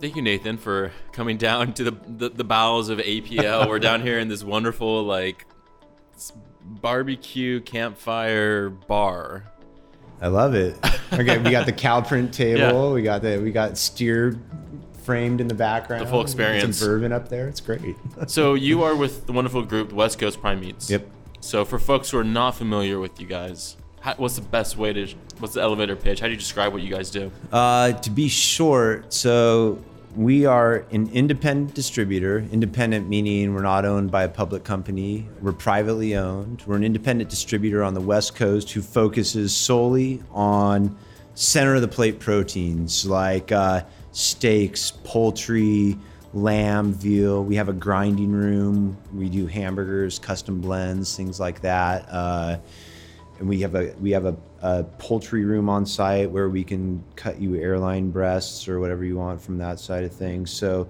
Thank you, Nathan, for coming down to the the, the bowels of APL. We're down here in this wonderful like barbecue campfire bar. I love it. Okay, we got the cow print table. Yeah. We got the we got steer framed in the background. The full experience. Some bourbon up there. It's great. So you are with the wonderful group West Coast Prime Meats. Yep. So for folks who are not familiar with you guys, how, what's the best way to what's the elevator pitch? How do you describe what you guys do? Uh, to be short, so we are an independent distributor. Independent meaning we're not owned by a public company. We're privately owned. We're an independent distributor on the West Coast who focuses solely on center of the plate proteins like uh, steaks, poultry, lamb, veal. We have a grinding room. We do hamburgers, custom blends, things like that. Uh, and we have a we have a, a poultry room on site where we can cut you airline breasts or whatever you want from that side of things. So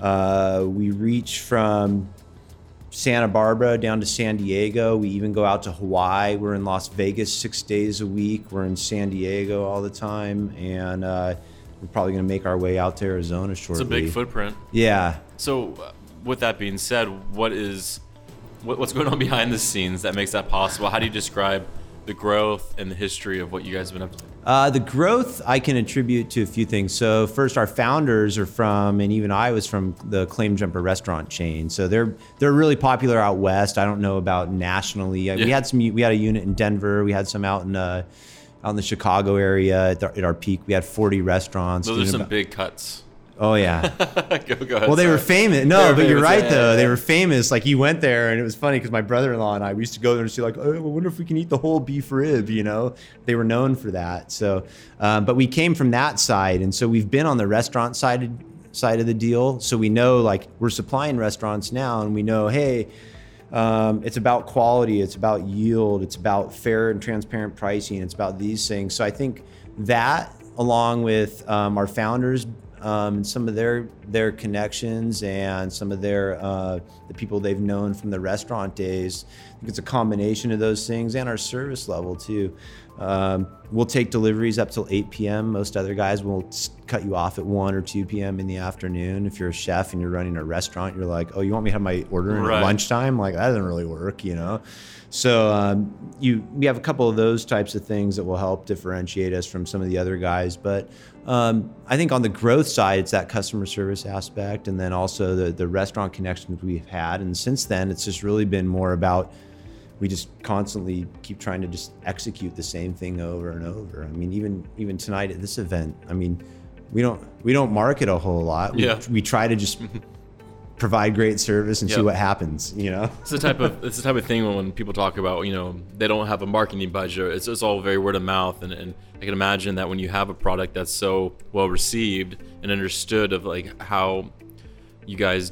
uh, we reach from Santa Barbara down to San Diego. We even go out to Hawaii. We're in Las Vegas six days a week. We're in San Diego all the time, and uh, we're probably going to make our way out to Arizona shortly. It's a big footprint. Yeah. So uh, with that being said, what is what, what's going on behind the scenes that makes that possible? How do you describe the growth and the history of what you guys have been up to? Uh, the growth I can attribute to a few things. So first, our founders are from, and even I was from the Claim Jumper restaurant chain. So they're they're really popular out west. I don't know about nationally. Uh, We had some. We had a unit in Denver. We had some out in uh, out in the Chicago area at, our- at our peak. We had 40 restaurants. Those are some about- big cuts. Oh yeah. go, go ahead. Well, they were famous. No, were but you're right yeah, though. yeah, They were famous. Like you went there, and it was funny because my brother-in-law and I we used to go there and see like, oh, I wonder if we can eat the whole beef rib. You know, they were known for that. So, um, but we came from that side, and so we've been on the restaurant side side of the deal. So we know like we're supplying restaurants now, and we know hey. Um, it's about quality. It's about yield. It's about fair and transparent pricing. It's about these things. So I think that, along with um, our founders um, and some of their their connections and some of their uh, the people they've known from the restaurant days, I think it's a combination of those things and our service level too. Um, we'll take deliveries up till 8 p.m. Most other guys will cut you off at 1 or 2 p.m. in the afternoon. If you're a chef and you're running a restaurant, you're like, oh, you want me to have my order in Right. lunchtime? Like that doesn't really work, you know. So um, you we have a couple of those types of things that will help differentiate us from some of the other guys. But um, I think on the growth side, it's that customer service aspect, and then also the the restaurant connections we've had. And since then, it's just really been more about we just constantly keep trying to just execute the same thing over and over. I mean, even even tonight at this event, I mean, we don't we don't market a whole lot. We, Yeah. we try to just provide great service and see what happens. You know. It's the type of it's the type of thing when people talk about you know they don't have a marketing budget. It's, it's all very word of mouth, and, and I can imagine that when you have a product that's so well received and understood of like how you guys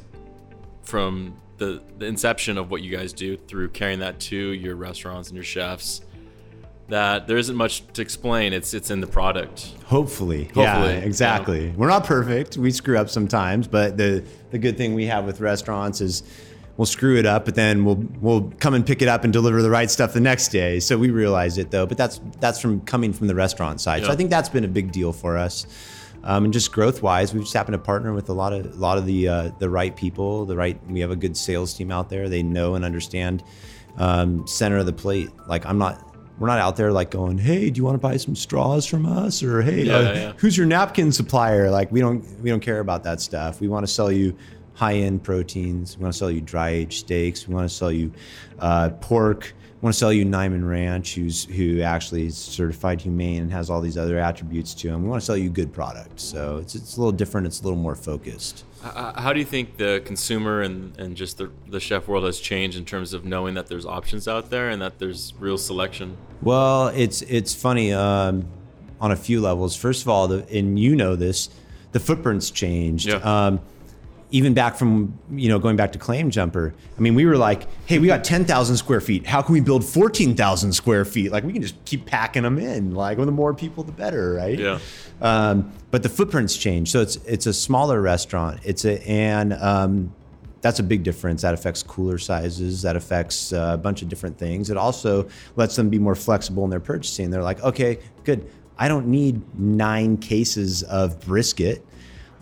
from the the inception of what you guys do through carrying that to your restaurants and your chefs that there isn't much to explain. It's it's in the product. Hopefully. yeah, Hopefully, exactly. We're not perfect. We screw up sometimes, but the the good thing we have with restaurants is we'll screw it up, but then we'll we'll come and pick it up and deliver the right stuff the next day. So we realize it though, but that's that's from coming from the restaurant side. So I think that's been a big deal for us. Um, and just growth wise, we've just happened to partner with a lot of a lot of the uh, the right people. The right we have a good sales team out there. They know and understand um, center of the plate. Like I'm not. We're not out there like going, "Hey, do you want to buy some straws from us?" Or "Hey, Yeah, uh, yeah. who's your napkin supplier?" Like we don't we don't care about that stuff. We want to sell you high end proteins. We want to sell you dry aged steaks. We want to sell you uh, pork. We want to sell you Niman Ranch, who's who actually is certified humane and has all these other attributes to him. We want to sell you good product. So it's it's a little different. It's a little more focused. How do you think the consumer and, and just the, the chef world has changed in terms of knowing that there's options out there and that there's real selection? Well, it's it's funny um, on a few levels. First of all, the, and you know this, the footprints changed. Yeah. Um, even back from you know going back to claim jumper. I mean, we were like, hey, we got ten thousand square feet. How can we build fourteen thousand square feet? Like we can just keep packing them in. Like, well, the more people, the better, right? Yeah. Um, but the footprints change, so it's it's a smaller restaurant. It's a and um, that's a big difference. That affects cooler sizes. That affects uh, a bunch of different things. It also lets them be more flexible in their purchasing. They're like, okay, good. I don't need nine cases of brisket.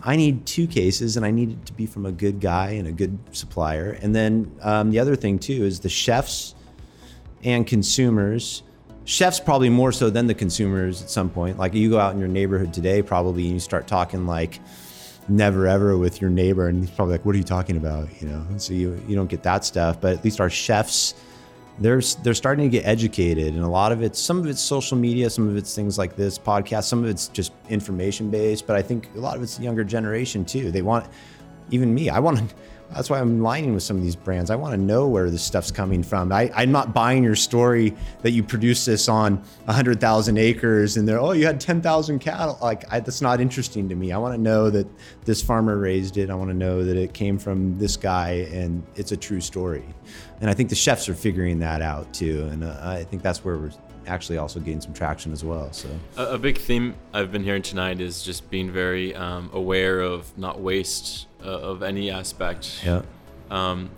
I need two cases, and I need it to be from a good guy and a good supplier. And then um, the other thing too is the chefs and consumers. Chefs probably more so than the consumers at some point. Like you go out in your neighborhood today, probably, and you start talking like never ever with your neighbor, and he's probably like, "What are you talking about?" You know. So you you don't get that stuff. But at least our chefs they're they're starting to get educated and a lot of it's some of it's social media some of it's things like this podcast some of it's just information based but i think a lot of it's the younger generation too. They want even me i want to that's why I'm lining with some of these brands. I want to know where this stuff's coming from. I, am not buying your story that you produce this on 100,000 acres and they're, oh, you had 10,000 cattle. Like, I, that's not interesting to me. I want to know that this farmer raised it. I want to know that it came from this guy and it's a true story. And I think the chefs are figuring that out too. And uh, I think that's where we're actually also getting some traction as well. So a, a big theme I've been hearing tonight is just being very um, aware of not waste uh, of any aspect. Yeah. Um,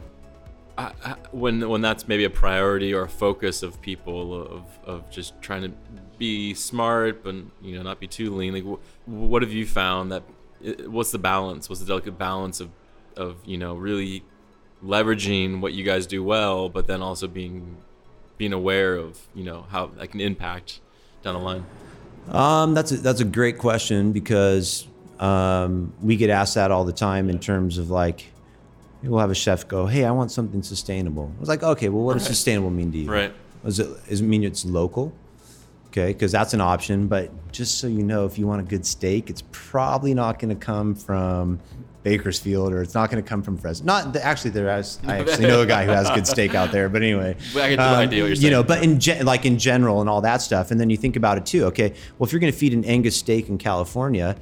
I, I, when when that's maybe a priority or a focus of people of, of just trying to be smart but you know not be too lean like wh- what have you found that what's the balance what's the delicate balance of of you know really leveraging what you guys do well but then also being being aware of you know how that can impact down the line? Um, that's a, that's a great question because um, we get asked that all the time in terms of like we'll have a chef go, "Hey, I want something sustainable." I was like, "Okay, well, what does sustainable mean to you? Right? Does it does it mean it's local? Okay, because that's an option. But just so you know, if you want a good steak, it's probably not going to come from Bakersfield, or it's not going to come from Fresno. Not actually, there is. I actually know a guy who has good steak out there. But anyway, I get um, idea what you're saying. You know, but in ge- like in general and all that stuff, and then you think about it too. Okay, well, if you're going to feed an Angus steak in California,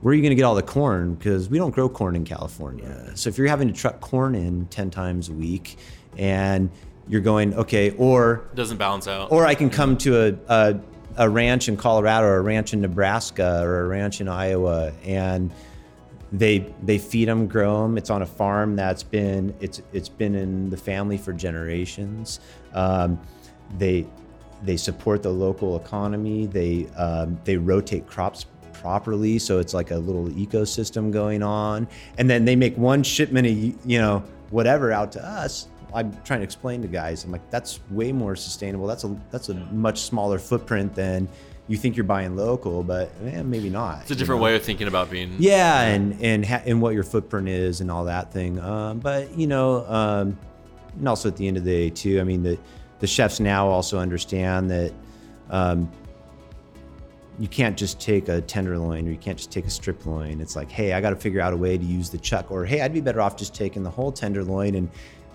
where are you going to get all the corn? Because we don't grow corn in California. So if you're having to truck corn in ten times a week, and you're going okay, or it doesn't balance out, or I can come to a, a a ranch in Colorado or a ranch in Nebraska or a ranch in Iowa and they they feed them, grow them. It's on a farm that's been it's it's been in the family for generations. Um, they they support the local economy. They um, they rotate crops properly, so it's like a little ecosystem going on. And then they make one shipment of you know whatever out to us. I'm trying to explain to guys. I'm like, that's way more sustainable. That's a that's a much smaller footprint than you think you're buying local, but eh, maybe not. It's a different know? way of thinking about being. Yeah, and and ha- and what your footprint is and all that thing. Um, but you know, um, and also at the end of the day too. I mean, the the chefs now also understand that um, you can't just take a tenderloin or you can't just take a strip loin. It's like, hey, I got to figure out a way to use the chuck, or hey, I'd be better off just taking the whole tenderloin and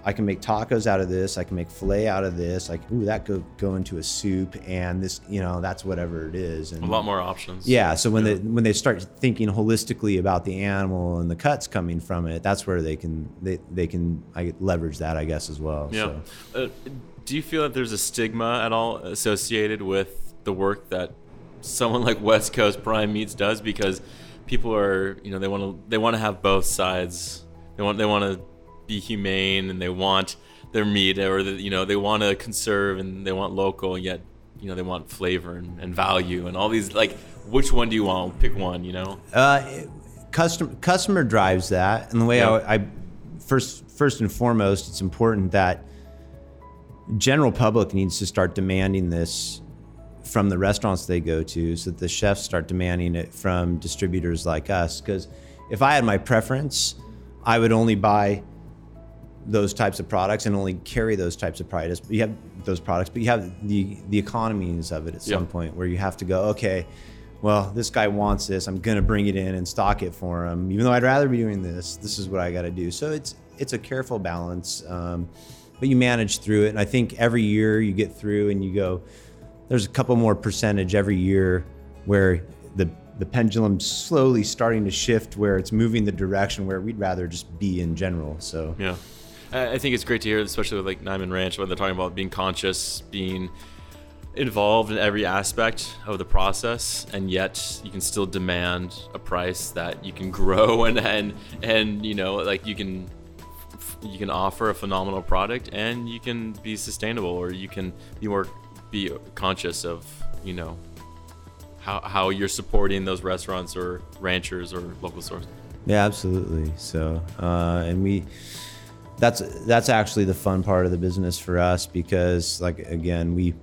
I can make tacos out of this. I can make filet out of this. Like, ooh, that go go into a soup, and this, you know, that's whatever it is. And a lot more options. Yeah. So when yeah. they when they start thinking holistically about the animal and the cuts coming from it, that's where they can they they can I leverage that, I guess, as well. Yeah. So. Uh, do you feel that there's a stigma at all associated with the work that someone like West Coast Prime Meats does? Because people are, you know, they want to they want to have both sides. They want they want to be humane and they want their meat or the, you know they want to conserve and they want local and yet you know they want flavor and, and value and all these like which one do you want? Pick one you know? Uh, customer customer drives that and the way yeah. I, I first first and foremost it's important that general public needs to start demanding this from the restaurants they go to so that the chefs start demanding it from distributors like us. Because if i had my preference i would only buy those types of products and only carry those types of products. You have those products, but you have the the economies of it at some point where you have to go, okay, well, this guy wants this. I'm gonna bring it in and stock it for him, even though I'd rather be doing this. This is what I got to do. So it's it's a careful balance, um, but you manage through it. And I think every year you get through and you go, there's a couple more percentage every year where the the pendulum's slowly starting to shift where it's moving the direction where we'd rather just be in general. So yeah. I think it's great to hear, especially with like Niman Ranch, when they're talking about being conscious, being involved in every aspect of the process, and yet you can still demand a price that you can grow and and and you know like you can you can offer a phenomenal product and you can be sustainable or you can be more be conscious of you know how, how you're supporting those restaurants or ranchers or local stores. Yeah, absolutely. So, uh, and we, that's that's actually the fun part of the business for us because, like, again, we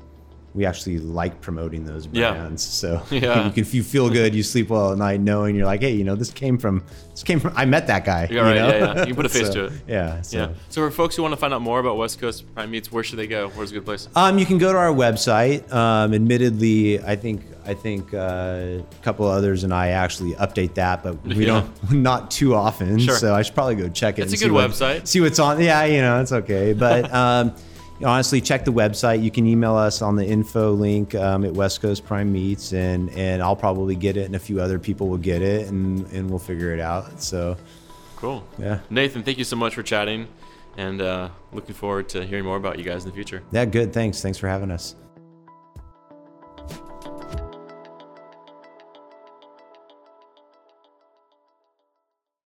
we actually like promoting those Yeah. brands. So Yeah. you can, if you feel good, you sleep well at night, knowing you're like, hey, you know, this came from this came from I met that guy. Yeah, you right, know? yeah, yeah. You can put a face So, to it. Yeah. So. Yeah. So for folks who want to find out more about West Coast Prime Meats, where should they go? Where's a good place? Um, you can go to our website. Um, admittedly, I think I think uh, a couple others and I actually update that, but we Yeah. don't not too often. Sure. So I should probably go check it. It's a see good what- website. See what's on. Yeah, you know, it's okay. But um, honestly, check the website. You can email us on the info link um, at West Coast Prime Meats, and and I'll probably get it, and a few other people will get it, and and we'll figure it out. So Cool. yeah, Nathan, thank you so much for chatting, and uh, looking forward to hearing more about you guys in the future. yeah, good. Thanks. Thanks for having us.